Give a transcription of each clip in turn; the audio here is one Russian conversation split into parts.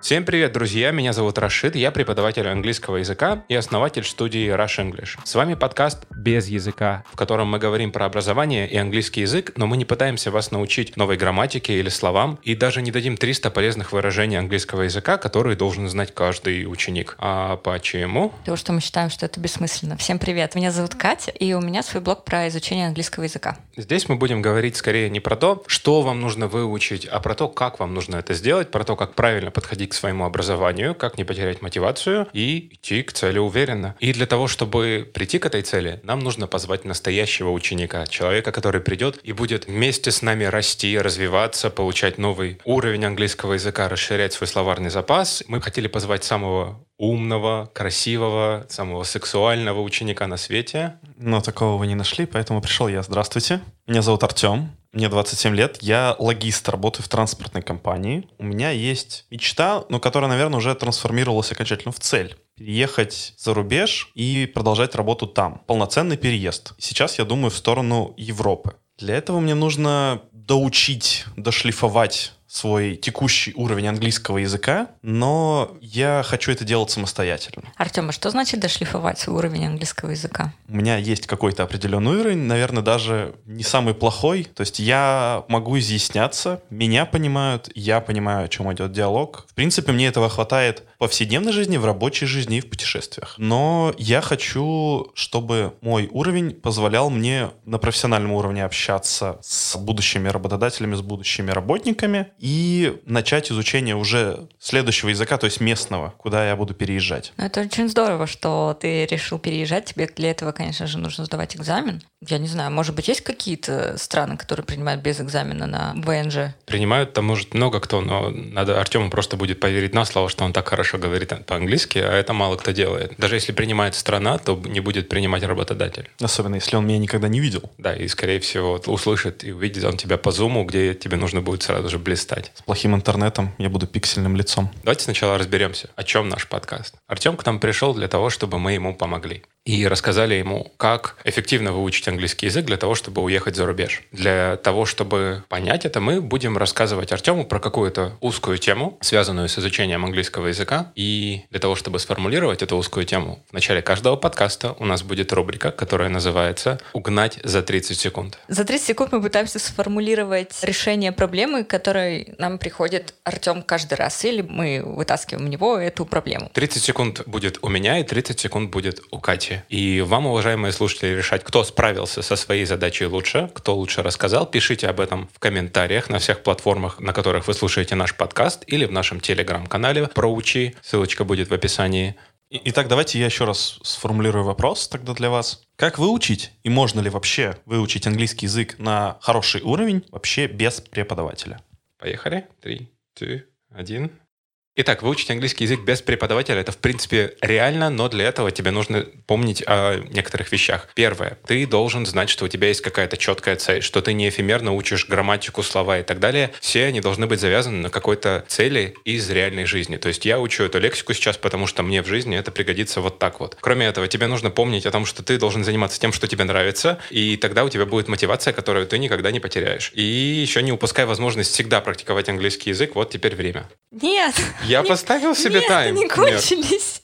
Всем привет, друзья! Меня зовут Рашид, я преподаватель английского языка и основатель студии Rush English. С вами подкаст «Без языка», в котором мы говорим про образование и английский язык, но мы не пытаемся вас научить новой грамматике или словам, и даже не дадим 300 полезных выражений английского языка, которые должен знать каждый ученик. А почему? Потому что мы считаем, что это бессмысленно. Всем привет! Меня зовут Катя, и у меня свой блог про изучение английского языка. Здесь мы будем говорить скорее не про то, что вам нужно выучить, а про то, как вам нужно это сделать, про то, как правильно подходить к своему образованию, как не потерять мотивацию и идти к цели уверенно. И для того, чтобы прийти к этой цели, нам нужно позвать настоящего ученика, человека, который придет и будет вместе с нами расти, развиваться, получать новый уровень английского языка, расширять свой словарный запас. Мы хотели позвать самого умного, красивого, самого сексуального ученика на свете. Но такого вы не нашли, поэтому пришел я. Здравствуйте. Меня зовут Артем. Мне 27 лет, я логист, работаю в транспортной компании. У меня есть мечта, но которая, наверное, уже трансформировалась окончательно в цель. Переехать за рубеж и продолжать работу там. Полноценный переезд. Сейчас я думаю в сторону Европы. Для этого мне нужно доучить, дошлифовать свой текущий уровень английского языка, но я хочу это делать самостоятельно. Артем, а что значит дошлифовать свой уровень английского языка? У меня есть какой-то определенный уровень, наверное, даже не самый плохой. То есть я могу изъясняться, меня понимают, я понимаю, о чем идет диалог. В принципе, мне этого хватает в повседневной жизни, в рабочей жизни и в путешествиях. Но я хочу, чтобы мой уровень позволял мне на профессиональном уровне общаться с будущими работодателями, с будущими работниками и начать изучение уже следующего языка, то есть местного, куда я буду переезжать. Ну, это очень здорово, что ты решил переезжать. Тебе для этого, конечно же, нужно сдавать экзамен. Я не знаю, может быть, есть какие-то страны, которые принимают без экзамена на ВНЖ? Принимают там, может, много кто, но надо Артему просто будет поверить на слово, что он так хорошо говорит по-английски, а это мало кто делает. Даже если принимает страна, то не будет принимать работодатель. Особенно, если он меня никогда не видел. Да, и, скорее всего, услышит и увидит он тебя по зуму, где тебе нужно будет сразу же блистать стать. С плохим интернетом я буду пиксельным лицом. Давайте сначала разберемся, о чем наш подкаст. Артем к нам пришел для того, чтобы мы ему помогли и рассказали ему, как эффективно выучить английский язык для того, чтобы уехать за рубеж. Для того, чтобы понять это, мы будем рассказывать Артему про какую-то узкую тему, связанную с изучением английского языка. И для того, чтобы сформулировать эту узкую тему, в начале каждого подкаста у нас будет рубрика, которая называется «Угнать за 30 секунд». За 30 секунд мы пытаемся сформулировать решение проблемы, которой нам приходит Артем каждый раз, или мы вытаскиваем у него эту проблему. 30 секунд будет у меня, и 30 секунд будет у Кати задачи. И вам, уважаемые слушатели, решать, кто справился со своей задачей лучше, кто лучше рассказал. Пишите об этом в комментариях на всех платформах, на которых вы слушаете наш подкаст, или в нашем телеграм-канале «Проучи». Ссылочка будет в описании. Итак, давайте я еще раз сформулирую вопрос тогда для вас. Как выучить и можно ли вообще выучить английский язык на хороший уровень вообще без преподавателя? Поехали. Три, два, один. Итак, выучить английский язык без преподавателя — это, в принципе, реально, но для этого тебе нужно помнить о некоторых вещах. Первое. Ты должен знать, что у тебя есть какая-то четкая цель, что ты не эфемерно учишь грамматику, слова и так далее. Все они должны быть завязаны на какой-то цели из реальной жизни. То есть я учу эту лексику сейчас, потому что мне в жизни это пригодится вот так вот. Кроме этого, тебе нужно помнить о том, что ты должен заниматься тем, что тебе нравится, и тогда у тебя будет мотивация, которую ты никогда не потеряешь. И еще не упускай возможность всегда практиковать английский язык. Вот теперь время. Нет. Я поставил себе нет, тайм. не кончились.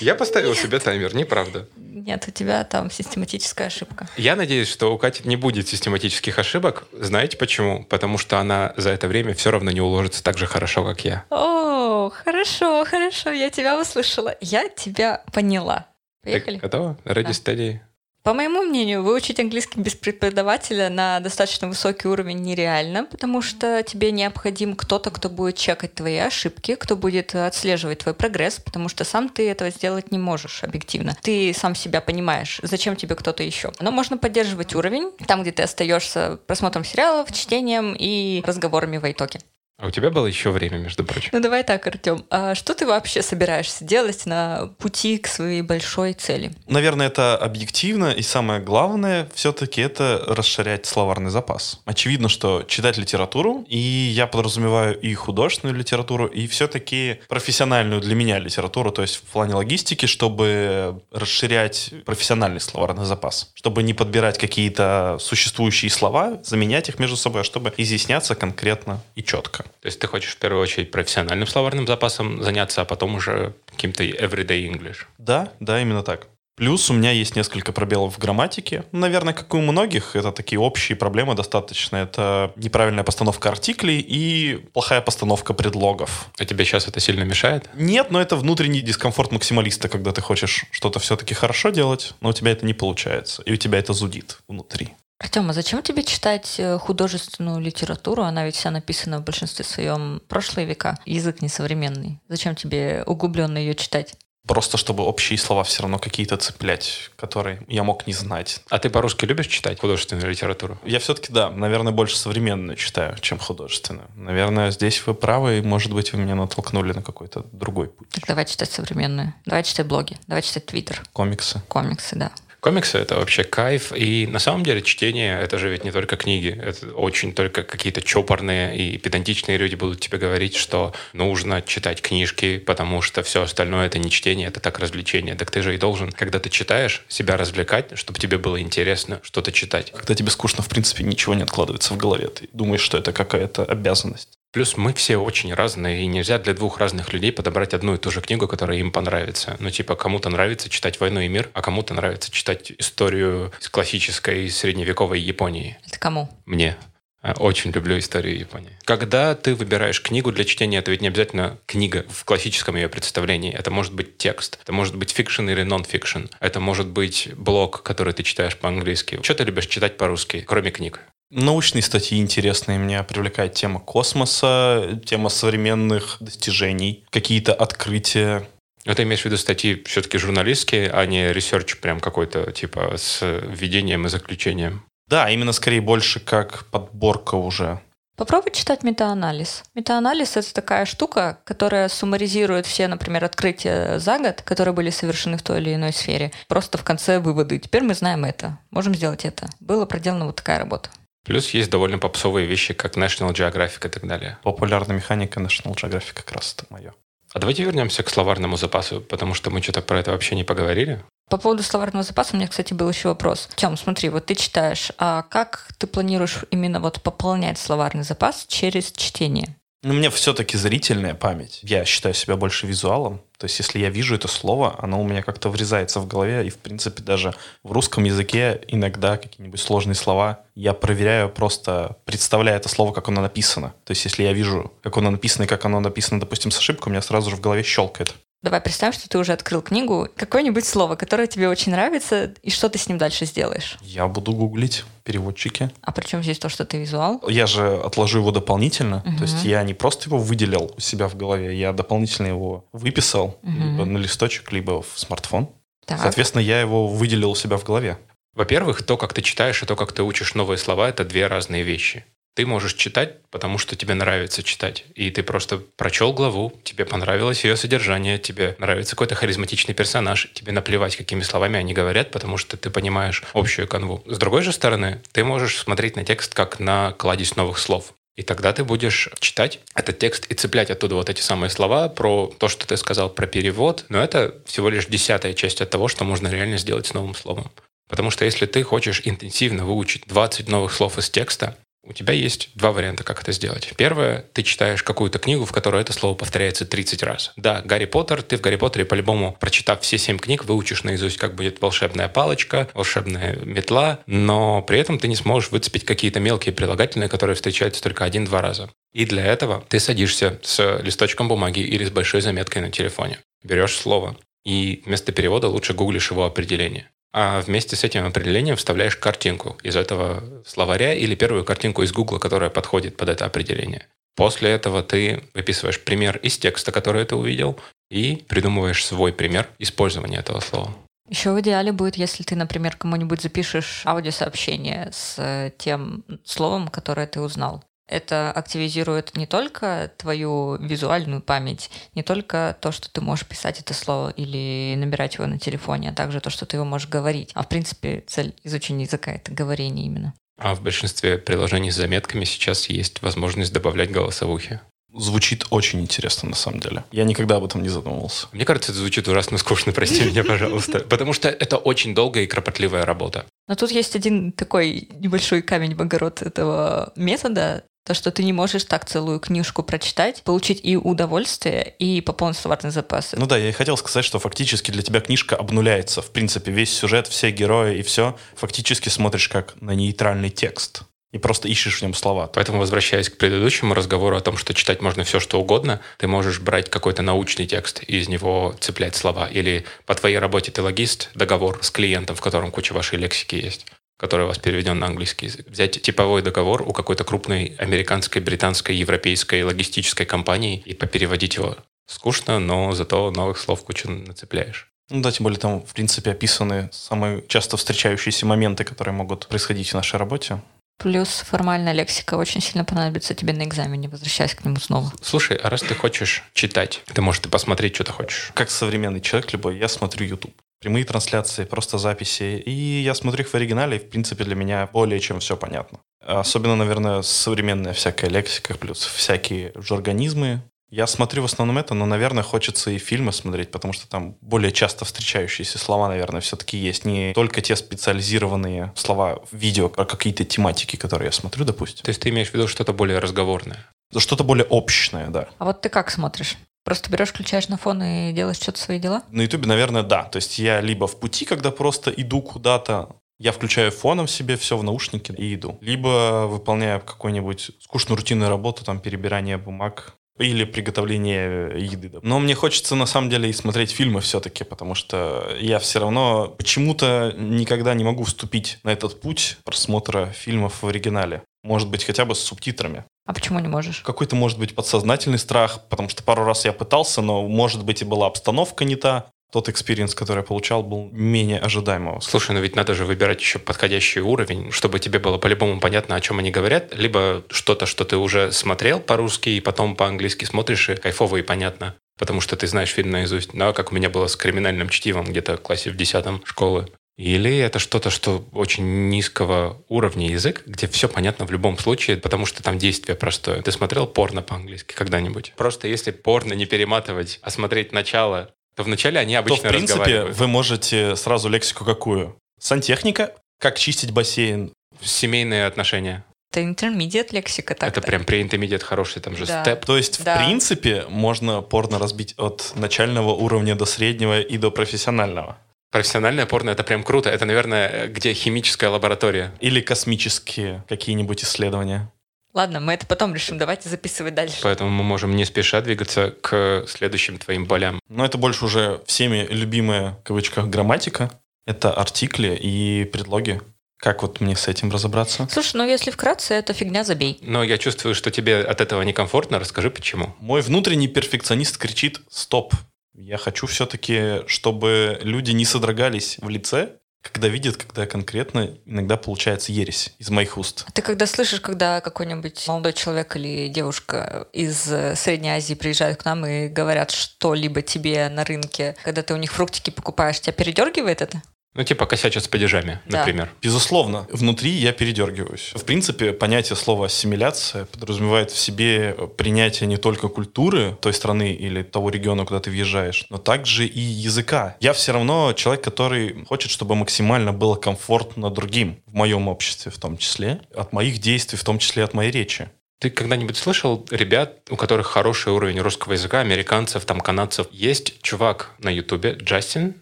Я поставил себе таймер, неправда. Нет, у тебя там систематическая ошибка. Я надеюсь, что у Кати не будет систематических ошибок. Знаете почему? Потому что она за это время все равно не уложится так же хорошо, как я. О, хорошо, хорошо, я тебя услышала. Я тебя поняла. Поехали? Ты готова? Ready, steady, по моему мнению, выучить английский без преподавателя на достаточно высокий уровень нереально, потому что тебе необходим кто-то, кто будет чекать твои ошибки, кто будет отслеживать твой прогресс, потому что сам ты этого сделать не можешь объективно. Ты сам себя понимаешь, зачем тебе кто-то еще. Но можно поддерживать уровень там, где ты остаешься просмотром сериалов, чтением и разговорами в итоге. А у тебя было еще время, между прочим. Ну давай так, Артем. А что ты вообще собираешься делать на пути к своей большой цели? Наверное, это объективно, и самое главное все-таки это расширять словарный запас. Очевидно, что читать литературу, и я подразумеваю и художественную литературу, и все-таки профессиональную для меня литературу, то есть в плане логистики, чтобы расширять профессиональный словарный запас, чтобы не подбирать какие-то существующие слова, заменять их между собой, а чтобы изъясняться конкретно и четко. То есть ты хочешь в первую очередь профессиональным словарным запасом заняться, а потом уже каким-то everyday English. Да, да, именно так. Плюс у меня есть несколько пробелов в грамматике. Наверное, как и у многих, это такие общие проблемы достаточно. Это неправильная постановка артиклей и плохая постановка предлогов. А тебе сейчас это сильно мешает? Нет, но это внутренний дискомфорт максималиста, когда ты хочешь что-то все-таки хорошо делать, но у тебя это не получается, и у тебя это зудит внутри. Артем, а зачем тебе читать э, художественную литературу? Она ведь вся написана в большинстве своем прошлые века. Язык несовременный. Зачем тебе углубленно ее читать? Просто чтобы общие слова все равно какие-то цеплять, которые я мог не знать. А ты по-русски любишь читать художественную литературу? Я все-таки, да, наверное, больше современную читаю, чем художественную. Наверное, здесь вы правы, и, может быть, вы меня натолкнули на какой-то другой путь. Так давай читать современную. Давай читать блоги. Давай читать твиттер. Комиксы. Комиксы, да. Комиксы — это вообще кайф, и на самом деле чтение — это же ведь не только книги, это очень только какие-то чопорные и педантичные люди будут тебе говорить, что нужно читать книжки, потому что все остальное — это не чтение, это так развлечение. Так ты же и должен, когда ты читаешь, себя развлекать, чтобы тебе было интересно что-то читать. Когда тебе скучно, в принципе, ничего не откладывается в голове. Ты думаешь, что это какая-то обязанность. Плюс мы все очень разные, и нельзя для двух разных людей подобрать одну и ту же книгу, которая им понравится. Ну, типа, кому-то нравится читать «Войну и мир», а кому-то нравится читать историю из классической средневековой Японии. Это кому? Мне. А, Очень люблю историю Японии. Когда ты выбираешь книгу для чтения, это ведь не обязательно книга в классическом ее представлении. Это может быть текст, это может быть fiction или нон-фикшн. Это может быть блог, который ты читаешь по-английски. Что ты любишь читать по-русски, кроме книг? Научные статьи интересные. Меня привлекает тема космоса, тема современных достижений, какие-то открытия. Ну, ты имеешь в виду статьи все-таки журналистские, а не research прям какой-то, типа, с введением и заключением? Да, именно скорее больше как подборка уже. Попробуй читать метаанализ. Метаанализ — это такая штука, которая суммаризирует все, например, открытия за год, которые были совершены в той или иной сфере. Просто в конце выводы. Теперь мы знаем это. Можем сделать это. Была проделана вот такая работа. Плюс есть довольно попсовые вещи, как National Geographic и так далее. Популярная механика National Geographic как раз это мое. А давайте вернемся к словарному запасу, потому что мы что-то про это вообще не поговорили. По поводу словарного запаса у меня, кстати, был еще вопрос. Тем, смотри, вот ты читаешь, а как ты планируешь именно вот пополнять словарный запас через чтение? Ну, меня все-таки зрительная память. Я считаю себя больше визуалом. То есть, если я вижу это слово, оно у меня как-то врезается в голове. И, в принципе, даже в русском языке иногда какие-нибудь сложные слова я проверяю просто, представляя это слово, как оно написано. То есть, если я вижу, как оно написано и как оно написано, допустим, с ошибкой, у меня сразу же в голове щелкает. Давай представь, что ты уже открыл книгу, какое-нибудь слово, которое тебе очень нравится, и что ты с ним дальше сделаешь? Я буду гуглить переводчики. А причем здесь то, что ты визуал? Я же отложу его дополнительно. То есть я не просто его выделил у себя в голове, я дополнительно его выписал либо на листочек, либо в смартфон. Так. Соответственно, я его выделил у себя в голове. Во-первых, то, как ты читаешь, и то, как ты учишь новые слова, это две разные вещи. Ты можешь читать, потому что тебе нравится читать. И ты просто прочел главу, тебе понравилось ее содержание, тебе нравится какой-то харизматичный персонаж, тебе наплевать, какими словами они говорят, потому что ты понимаешь общую канву. С другой же стороны, ты можешь смотреть на текст как на кладезь новых слов. И тогда ты будешь читать этот текст и цеплять оттуда вот эти самые слова про то, что ты сказал про перевод. Но это всего лишь десятая часть от того, что можно реально сделать с новым словом. Потому что если ты хочешь интенсивно выучить 20 новых слов из текста, у тебя есть два варианта, как это сделать. Первое, ты читаешь какую-то книгу, в которой это слово повторяется 30 раз. Да, Гарри Поттер, ты в Гарри Поттере по-любому, прочитав все семь книг, выучишь наизусть, как будет волшебная палочка, волшебная метла, но при этом ты не сможешь выцепить какие-то мелкие прилагательные, которые встречаются только один-два раза. И для этого ты садишься с листочком бумаги или с большой заметкой на телефоне. Берешь слово, и вместо перевода лучше гуглишь его определение. А вместе с этим определением вставляешь картинку из этого словаря или первую картинку из Гугла, которая подходит под это определение. После этого ты выписываешь пример из текста, который ты увидел, и придумываешь свой пример использования этого слова. Еще в идеале будет, если ты, например, кому-нибудь запишешь аудиосообщение с э, тем словом, которое ты узнал. Это активизирует не только твою визуальную память, не только то, что ты можешь писать это слово или набирать его на телефоне, а также то, что ты его можешь говорить. А в принципе цель изучения языка — это говорение именно. А в большинстве приложений с заметками сейчас есть возможность добавлять голосовухи. Звучит очень интересно, на самом деле. Я никогда об этом не задумывался. Мне кажется, это звучит ужасно скучно, прости меня, пожалуйста. Потому что это очень долгая и кропотливая работа. Но тут есть один такой небольшой камень в огород этого метода. То, что ты не можешь так целую книжку прочитать, получить и удовольствие, и пополнить словарный запас. Ну да, я и хотел сказать, что фактически для тебя книжка обнуляется. В принципе, весь сюжет, все герои и все фактически смотришь как на нейтральный текст и просто ищешь в нем слова. Поэтому, возвращаясь к предыдущему разговору о том, что читать можно все, что угодно, ты можешь брать какой-то научный текст и из него цеплять слова. Или по твоей работе ты логист, договор с клиентом, в котором куча вашей лексики есть который у вас переведен на английский язык. Взять типовой договор у какой-то крупной американской, британской, европейской логистической компании и попереводить его. Скучно, но зато новых слов кучу нацепляешь. Ну да, тем более там, в принципе, описаны самые часто встречающиеся моменты, которые могут происходить в нашей работе. Плюс формальная лексика очень сильно понадобится тебе на экзамене, возвращаясь к нему снова. Слушай, а раз ты хочешь читать, ты можешь и посмотреть, что ты хочешь. Как современный человек любой, я смотрю YouTube. Прямые трансляции, просто записи. И я смотрю их в оригинале, и, в принципе, для меня более чем все понятно. Особенно, наверное, современная всякая лексика, плюс всякие жаргонизмы, я смотрю в основном это, но, наверное, хочется и фильмы смотреть, потому что там более часто встречающиеся слова, наверное, все-таки есть. Не только те специализированные слова в видео, а какие-то тематики, которые я смотрю, допустим. То есть ты имеешь в виду что-то более разговорное? Что-то более общее, да. А вот ты как смотришь? Просто берешь, включаешь на фон и делаешь что-то свои дела? На Ютубе, наверное, да. То есть я либо в пути, когда просто иду куда-то, я включаю фоном себе все в наушники и иду. Либо выполняю какую-нибудь скучную рутинную работу, там, перебирание бумаг, или приготовление еды. Но мне хочется на самом деле и смотреть фильмы все-таки, потому что я все равно почему-то никогда не могу вступить на этот путь просмотра фильмов в оригинале. Может быть, хотя бы с субтитрами. А почему не можешь? Какой-то, может быть, подсознательный страх, потому что пару раз я пытался, но, может быть, и была обстановка не та тот experience, который я получал, был менее ожидаемого. Слушай, ну ведь надо же выбирать еще подходящий уровень, чтобы тебе было по-любому понятно, о чем они говорят, либо что-то, что ты уже смотрел по-русски, и потом по-английски смотришь, и кайфово и понятно, потому что ты знаешь фильм наизусть. Да, как у меня было с криминальным чтивом где-то в классе в десятом школы. Или это что-то, что очень низкого уровня язык, где все понятно в любом случае, потому что там действие простое. Ты смотрел порно по-английски когда-нибудь? Просто если порно не перематывать, а смотреть начало то вначале они обычно то, в принципе, вы можете сразу лексику какую? Сантехника, как чистить бассейн. Семейные отношения. Это intermediate лексика так Это прям pre-intermediate хороший, там же да. степ. То есть, да. в принципе, можно порно разбить от начального уровня до среднего и до профессионального. Профессиональное порно — это прям круто. Это, наверное, где химическая лаборатория. Или космические какие-нибудь исследования. Ладно, мы это потом решим. Давайте записывать дальше. Поэтому мы можем не спеша двигаться к следующим твоим болям. Но это больше уже всеми любимая, в кавычках, грамматика. Это артикли и предлоги. Как вот мне с этим разобраться? Слушай, ну если вкратце, это фигня забей. Но я чувствую, что тебе от этого некомфортно. Расскажи, почему. Мой внутренний перфекционист кричит «стоп». Я хочу все-таки, чтобы люди не содрогались в лице, когда видят, когда конкретно иногда получается ересь из моих уст. Ты когда слышишь, когда какой-нибудь молодой человек или девушка из э, Средней Азии приезжают к нам и говорят что-либо тебе на рынке, когда ты у них фруктики покупаешь, тебя передергивает это? Ну, типа косячат с падежами, да. например. Безусловно, внутри я передергиваюсь. В принципе, понятие слова ассимиляция подразумевает в себе принятие не только культуры той страны или того региона, куда ты въезжаешь, но также и языка. Я все равно человек, который хочет, чтобы максимально было комфортно другим, в моем обществе в том числе, от моих действий, в том числе от моей речи. Ты когда-нибудь слышал ребят, у которых хороший уровень русского языка, американцев, там, канадцев? Есть чувак на ютубе, Джастин,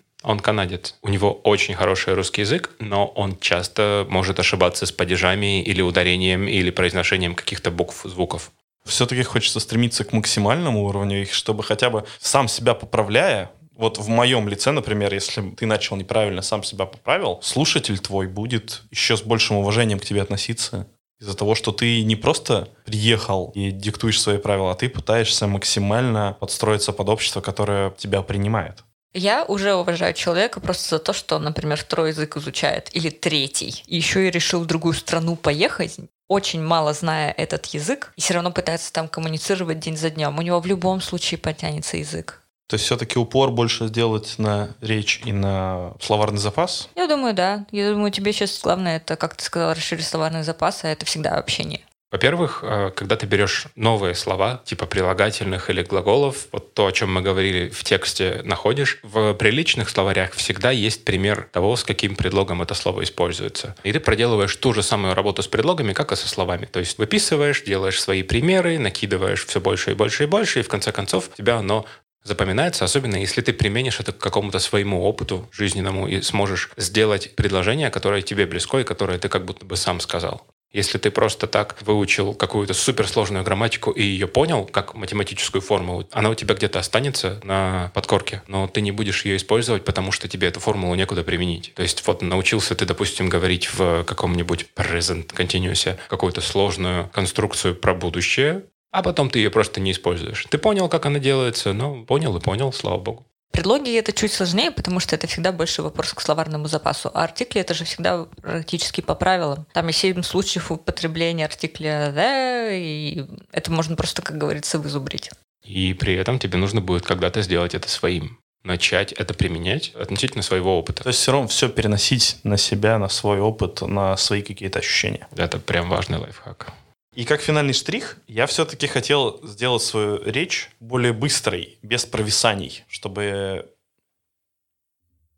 он канадец. У него очень хороший русский язык, но он часто может ошибаться с падежами или ударением, или произношением каких-то букв, звуков. Все-таки хочется стремиться к максимальному уровню их, чтобы хотя бы сам себя поправляя, вот в моем лице, например, если ты начал неправильно, сам себя поправил, слушатель твой будет еще с большим уважением к тебе относиться. Из-за того, что ты не просто приехал и диктуешь свои правила, а ты пытаешься максимально подстроиться под общество, которое тебя принимает. Я уже уважаю человека просто за то, что он, например, второй язык изучает или третий, и еще и решил в другую страну поехать, очень мало зная этот язык, и все равно пытается там коммуницировать день за днем. У него в любом случае потянется язык. То есть все-таки упор больше сделать на речь и на словарный запас? Я думаю, да. Я думаю, тебе сейчас главное это, как ты сказал, расширить словарный запас, а это всегда общение. Во-первых, э, когда ты берешь новые слова, типа прилагательных или глаголов, вот то, о чем мы говорили в тексте, находишь, в приличных словарях всегда есть пример того, с каким предлогом это слово используется. И ты проделываешь ту же самую работу с предлогами, как и со словами. То есть выписываешь, делаешь свои примеры, накидываешь все больше и больше и больше, и в конце концов тебя оно запоминается, особенно если ты применишь это к какому-то своему опыту жизненному и сможешь сделать предложение, которое тебе близко и которое ты как будто бы сам сказал. Если ты просто так выучил какую-то суперсложную грамматику и ее понял, как математическую формулу, она у тебя где-то останется на подкорке, но ты не будешь ее использовать, потому что тебе эту формулу некуда применить. То есть вот научился ты, допустим, говорить в каком-нибудь present continuous какую-то сложную конструкцию про будущее, а потом ты ее просто не используешь. Ты понял, как она делается, ну, понял и понял, слава богу. Предлоги это чуть сложнее, потому что это всегда больше вопрос к словарному запасу. А артикли это же всегда практически по правилам. Там есть семь случаев употребления артикля the, и это можно просто, как говорится, вызубрить. И при этом тебе нужно будет когда-то сделать это своим начать это применять относительно своего опыта. То есть все равно все переносить на себя, на свой опыт, на свои какие-то ощущения. Это прям важный лайфхак. И как финальный штрих, я все-таки хотел сделать свою речь более быстрой, без провисаний, чтобы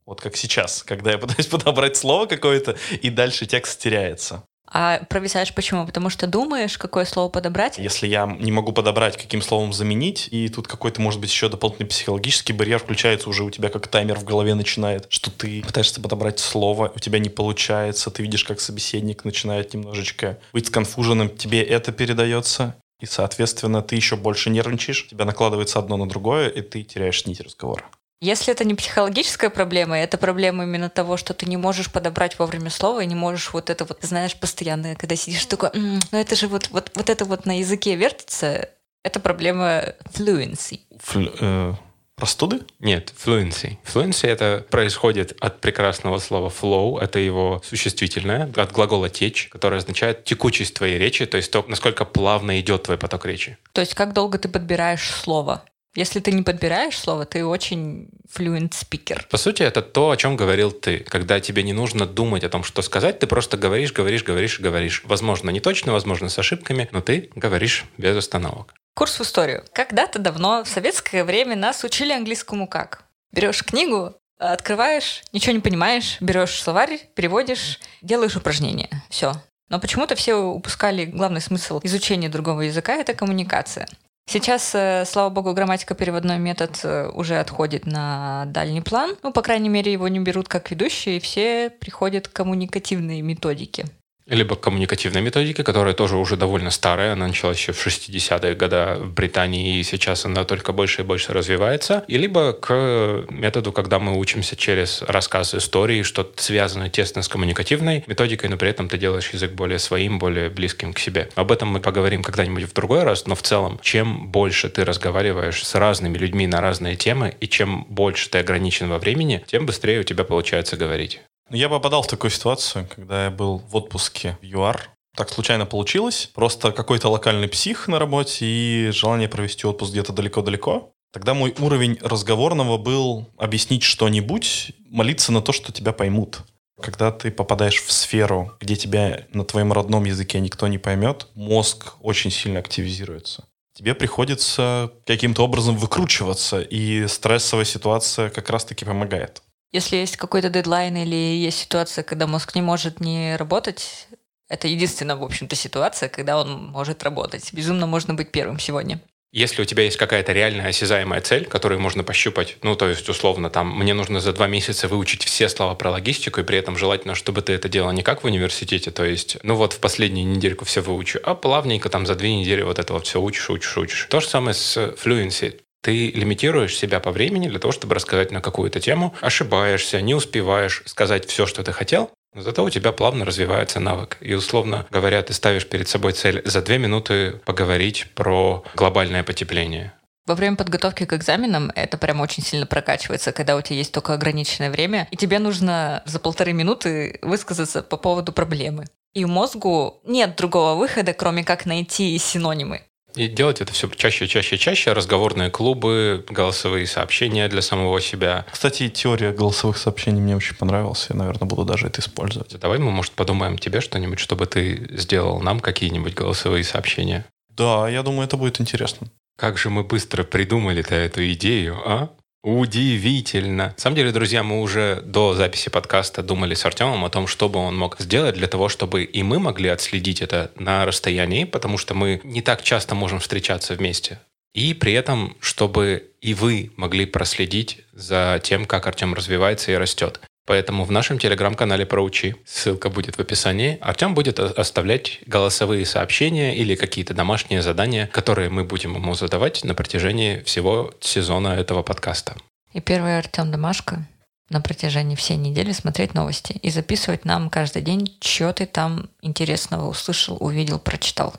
вот как сейчас, когда я пытаюсь подобрать слово какое-то, и дальше текст теряется. А провисаешь почему? Потому что думаешь, какое слово подобрать? Если я не могу подобрать, каким словом заменить, и тут какой-то, может быть, еще дополнительный психологический барьер включается уже у тебя, как таймер в голове начинает, что ты пытаешься подобрать слово, у тебя не получается, ты видишь, как собеседник начинает немножечко быть сконфуженным, тебе это передается, и, соответственно, ты еще больше нервничаешь, тебя накладывается одно на другое, и ты теряешь нить разговора. Если это не психологическая проблема, это проблема именно того, что ты не можешь подобрать вовремя слово и не можешь вот это вот, знаешь, постоянно, когда сидишь такой, ну это же вот, вот, вот это вот на языке вертится, это проблема fluency. Фл- э, простуды? Нет, fluency. Fluency это происходит от прекрасного слова flow, это его существительное, от глагола течь, которое означает текучесть твоей речи, то есть то, насколько плавно идет твой поток речи. То есть как долго ты подбираешь слово? Если ты не подбираешь слово, ты очень fluent speaker. По сути, это то, о чем говорил ты. Когда тебе не нужно думать о том, что сказать, ты просто говоришь, говоришь, говоришь и говоришь. Возможно, не точно, возможно, с ошибками, но ты говоришь без остановок. Курс в историю. Когда-то давно, в советское время, нас учили английскому как? Берешь книгу, открываешь, ничего не понимаешь, берешь словарь, переводишь, делаешь упражнения. Все. Но почему-то все упускали главный смысл изучения другого языка – это коммуникация. Сейчас, э, слава богу, грамматико-переводной метод э, уже отходит на дальний план. Ну, по крайней мере, его не берут как ведущие, и все приходят к коммуникативной методике либо коммуникативной методики, которая тоже уже довольно старая, она началась еще в 60-е годы в Британии, и сейчас она только больше и больше развивается, и либо к методу, когда мы учимся через рассказ истории, что-то связанное тесно с коммуникативной методикой, но при этом ты делаешь язык более своим, более близким к себе. Об этом мы поговорим когда-нибудь в другой раз, но в целом, чем больше ты разговариваешь с разными людьми на разные темы, и чем больше ты ограничен во времени, тем быстрее у тебя получается говорить. Ну, я попадал в такую ситуацию, когда я был в отпуске в ЮАР. Так случайно получилось. Просто какой-то локальный псих на работе и желание провести отпуск где-то далеко-далеко. Тогда мой уровень разговорного был объяснить что-нибудь, молиться на то, что тебя поймут. Когда ты попадаешь в сферу, где тебя на твоем родном языке никто не поймет, мозг очень сильно активизируется. Тебе приходится каким-то образом выкручиваться, и стрессовая ситуация как раз-таки помогает. Если есть какой-то дедлайн или есть ситуация, когда мозг не может не работать, это единственная, в общем-то, ситуация, когда он может работать. Безумно можно быть первым сегодня. Если у тебя есть какая-то реальная осязаемая цель, которую можно пощупать, ну, то есть, условно, там, мне нужно за два месяца выучить все слова про логистику, и при этом желательно, чтобы ты это делал не как в университете, то есть, ну вот в последнюю недельку все выучу, а плавненько там за две недели вот это вот все учишь, учишь, учишь. То же самое с fluency. Ты лимитируешь себя по времени для того, чтобы рассказать на какую-то тему, ошибаешься, не успеваешь сказать все, что ты хотел, но зато у тебя плавно развивается навык. И условно говоря, ты ставишь перед собой цель за две минуты поговорить про глобальное потепление. Во время подготовки к экзаменам это прям очень сильно прокачивается, когда у тебя есть только ограниченное время, и тебе нужно за полторы минуты высказаться по поводу проблемы. И мозгу нет другого выхода, кроме как найти синонимы. И делать это все чаще, чаще, чаще. Разговорные клубы, голосовые сообщения для самого себя. Кстати, теория голосовых сообщений мне очень понравилась. Я, наверное, буду даже это использовать. Давай мы, может, подумаем тебе что-нибудь, чтобы ты сделал нам какие-нибудь голосовые сообщения. Да, я думаю, это будет интересно. Как же мы быстро придумали-то эту идею, а? Удивительно. На самом деле, друзья, мы уже до записи подкаста думали с Артемом о том, что бы он мог сделать для того, чтобы и мы могли отследить это на расстоянии, потому что мы не так часто можем встречаться вместе. И при этом, чтобы и вы могли проследить за тем, как Артем развивается и растет. Поэтому в нашем телеграм-канале «Проучи», ссылка будет в описании, Артем будет оставлять голосовые сообщения или какие-то домашние задания, которые мы будем ему задавать на протяжении всего сезона этого подкаста. И первый Артем домашка на протяжении всей недели смотреть новости и записывать нам каждый день, что ты там интересного услышал, увидел, прочитал.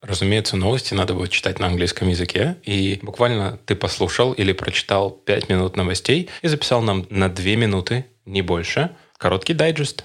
Разумеется, новости надо будет читать на английском языке. И буквально ты послушал или прочитал 5 минут новостей и записал нам на 2 минуты не больше. Короткий дайджест.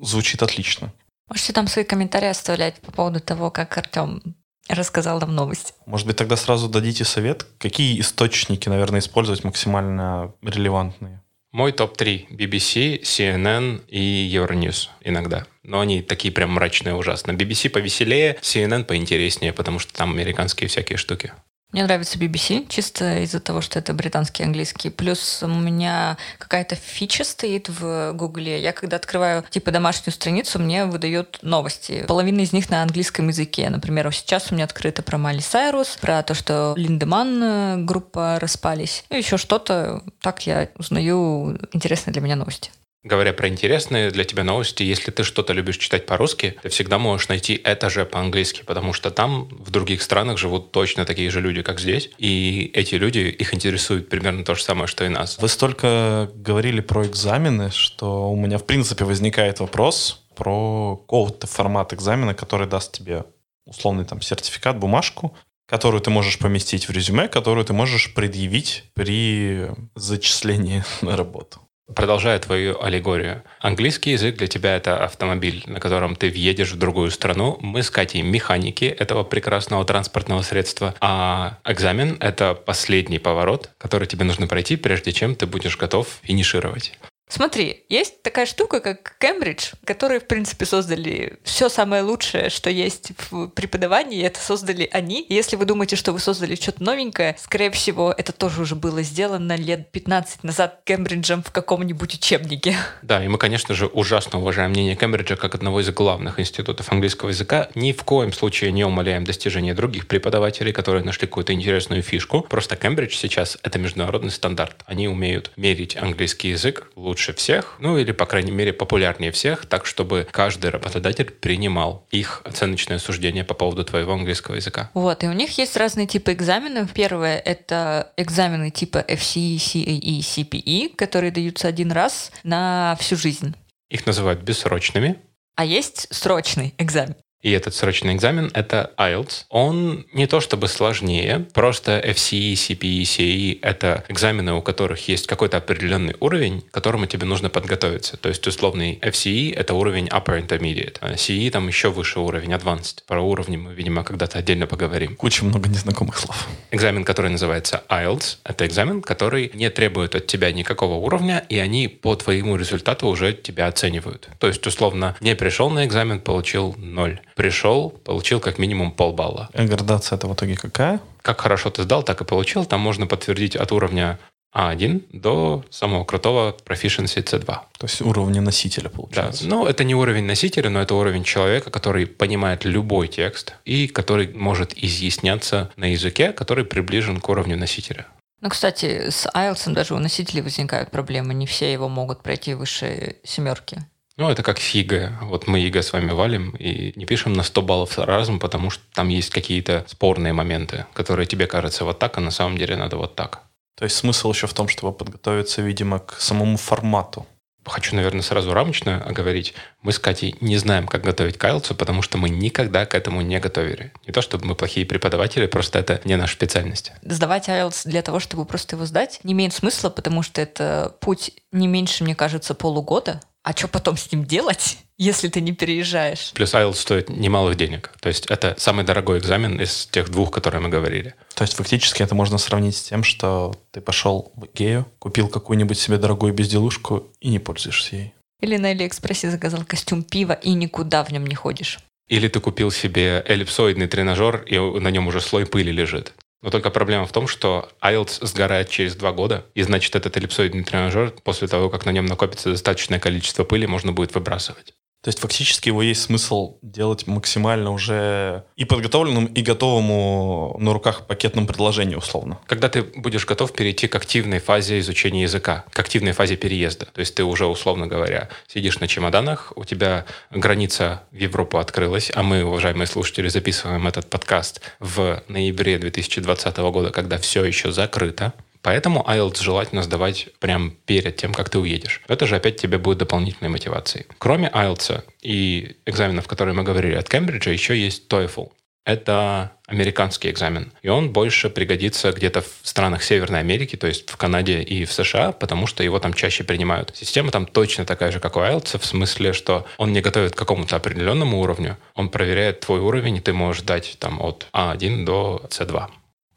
Звучит отлично. Можете там свои комментарии оставлять по поводу того, как Артем рассказал нам новость. Может быть, тогда сразу дадите совет, какие источники, наверное, использовать максимально релевантные? Мой топ-3 BBC, CNN и Euronews иногда. Но они такие прям мрачные ужасно. BBC повеселее, CNN поинтереснее, потому что там американские всякие штуки. Мне нравится BBC, чисто из-за того, что это британский английский. Плюс у меня какая-то фича стоит в Гугле. Я когда открываю типа домашнюю страницу, мне выдают новости. Половина из них на английском языке. Например, сейчас у меня открыто про Майли Сайрус, про то, что Линдеман э, группа распались. И еще что-то. Так я узнаю интересные для меня новости. Говоря про интересные для тебя новости, если ты что-то любишь читать по-русски, ты всегда можешь найти это же по-английски, потому что там в других странах живут точно такие же люди, как здесь, и эти люди, их интересует примерно то же самое, что и нас. Вы столько говорили про экзамены, что у меня в принципе возникает вопрос про какого-то формат экзамена, который даст тебе условный там сертификат, бумажку, которую ты можешь поместить в резюме, которую ты можешь предъявить при зачислении на работу. Продолжая твою аллегорию. Английский язык для тебя это автомобиль, на котором ты въедешь в другую страну. Мы с Катей механики этого прекрасного транспортного средства. А экзамен — это последний поворот, который тебе нужно пройти, прежде чем ты будешь готов финишировать. Смотри, есть такая штука, как Кембридж, которые, в принципе, создали все самое лучшее, что есть в преподавании, это создали они. Если вы думаете, что вы создали что-то новенькое, скорее всего, это тоже уже было сделано лет 15 назад Кембриджем в каком-нибудь учебнике. Да, и мы, конечно же, ужасно уважаем мнение Кембриджа как одного из главных институтов английского языка. Ни в коем случае не умаляем достижения других преподавателей, которые нашли какую-то интересную фишку. Просто Кембридж сейчас — это международный стандарт. Они умеют мерить английский язык лучше лучше всех, ну или, по крайней мере, популярнее всех, так, чтобы каждый работодатель принимал их оценочное суждение по поводу твоего английского языка. Вот, и у них есть разные типы экзаменов. Первое — это экзамены типа FCE, CAE, CPE, которые даются один раз на всю жизнь. Их называют бессрочными. А есть срочный экзамен. И этот срочный экзамен — это IELTS. Он не то чтобы сложнее, просто FCE, CPE, CAE — это экзамены, у которых есть какой-то определенный уровень, к которому тебе нужно подготовиться. То есть условный FCE — это уровень Upper Intermediate, а CE там еще выше уровень Advanced. Про уровни мы, видимо, когда-то отдельно поговорим. Куча много незнакомых слов. Экзамен, который называется IELTS, это экзамен, который не требует от тебя никакого уровня, и они по твоему результату уже тебя оценивают. То есть, условно, не пришел на экзамен, получил ноль пришел, получил как минимум полбалла. А градация это в итоге какая? Как хорошо ты сдал, так и получил. Там можно подтвердить от уровня А1 до самого крутого Proficiency C2. То есть уровня носителя, получается. Да. Ну, это не уровень носителя, но это уровень человека, который понимает любой текст и который может изъясняться на языке, который приближен к уровню носителя. Ну, кстати, с IELTS даже у носителей возникают проблемы. Не все его могут пройти выше семерки. Ну, это как ЕГЭ. Вот мы ЕГЭ с вами валим и не пишем на 100 баллов сразу, потому что там есть какие-то спорные моменты, которые тебе кажутся вот так, а на самом деле надо вот так. То есть смысл еще в том, чтобы подготовиться, видимо, к самому формату. Хочу, наверное, сразу рамочно оговорить. Мы с Катей не знаем, как готовить к IELTS у, потому что мы никогда к этому не готовили. Не то, чтобы мы плохие преподаватели, просто это не наша специальность. Сдавать IELTS для того, чтобы просто его сдать, не имеет смысла, потому что это путь не меньше, мне кажется, полугода А что потом с ним делать, если ты не переезжаешь? Плюс IELTS стоит немалых денег. То есть это самый дорогой экзамен из тех двух, которые мы говорили. То есть фактически это можно сравнить с тем, что ты пошел в Икею, купил какую-нибудь себе дорогую безделушку и не пользуешься ей. Или на Алиэкспрессе заказал костюм пива и никуда в нем не ходишь. Или ты купил себе эллипсоидный тренажер, и на нем уже слой пыли лежит. Но только проблема в том, что IELTS сгорает через два года, и значит этот эллипсоидный тренажер после того, как на нем накопится достаточное количество пыли, можно будет выбрасывать. То есть фактически его есть смысл делать максимально уже и подготовленным, и готовому на руках пакетном предложении условно. Когда ты будешь готов перейти к активной фазе изучения языка, к активной фазе переезда. То есть ты уже, условно говоря, сидишь на чемоданах, у тебя граница в Европу открылась, а мы, уважаемые слушатели, записываем этот подкаст в ноябре 2020 года, когда все еще закрыто. Поэтому IELTS желательно сдавать прямо перед тем, как ты уедешь. Это же опять тебе будет дополнительной мотивацией. Кроме IELTS и экзаменов, которые мы говорили от Кембриджа, еще есть TOEFL. Это американский экзамен. И он больше пригодится где-то в странах Северной Америки, то есть в Канаде и в США, потому что его там чаще принимают. Система там точно такая же, как у IELTS, в смысле, что он не готовит к какому-то определенному уровню, он проверяет твой уровень, и ты можешь дать там от А1 до С2.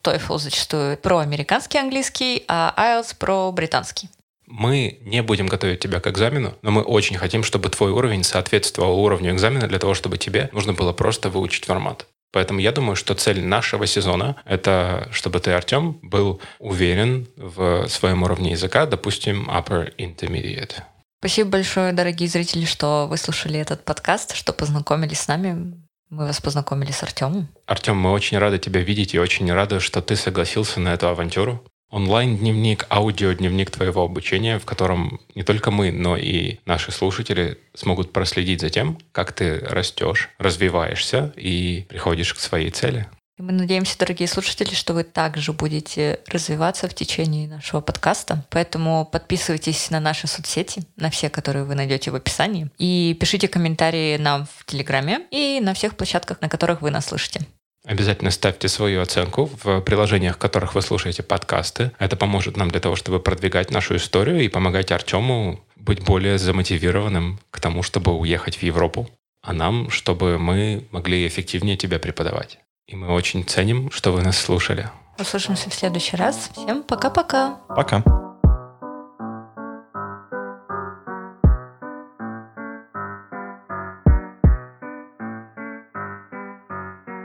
TOEFL зачастую про американский английский, а IELTS про британский. Мы не будем готовить тебя к экзамену, но мы очень хотим, чтобы твой уровень соответствовал уровню экзамена для того, чтобы тебе нужно было просто выучить формат. Поэтому я думаю, что цель нашего сезона — это чтобы ты, Артем, был уверен в своем уровне языка, допустим, upper intermediate. Спасибо большое, дорогие зрители, что выслушали этот подкаст, что познакомились с нами. Мы вас познакомили с Артемом. Артем, мы очень рады тебя видеть и очень рады, что ты согласился на эту авантюру. Онлайн-дневник, аудиодневник твоего обучения, в котором не только мы, но и наши слушатели смогут проследить за тем, как ты растешь, развиваешься и приходишь к своей цели. Мы надеемся, дорогие слушатели, что вы также будете развиваться в течение нашего подкаста. Поэтому подписывайтесь на наши соцсети, на все, которые вы найдете в описании. И пишите комментарии нам в Телеграме и на всех площадках, на которых вы нас слышите. Обязательно ставьте свою оценку в приложениях, в которых вы слушаете подкасты. Это поможет нам для того, чтобы продвигать нашу историю и помогать Артему быть более замотивированным к тому, чтобы уехать в Европу, а нам, чтобы мы могли эффективнее тебя преподавать. И мы очень ценим, что вы нас слушали. Услышимся в следующий раз. Всем пока-пока. Пока.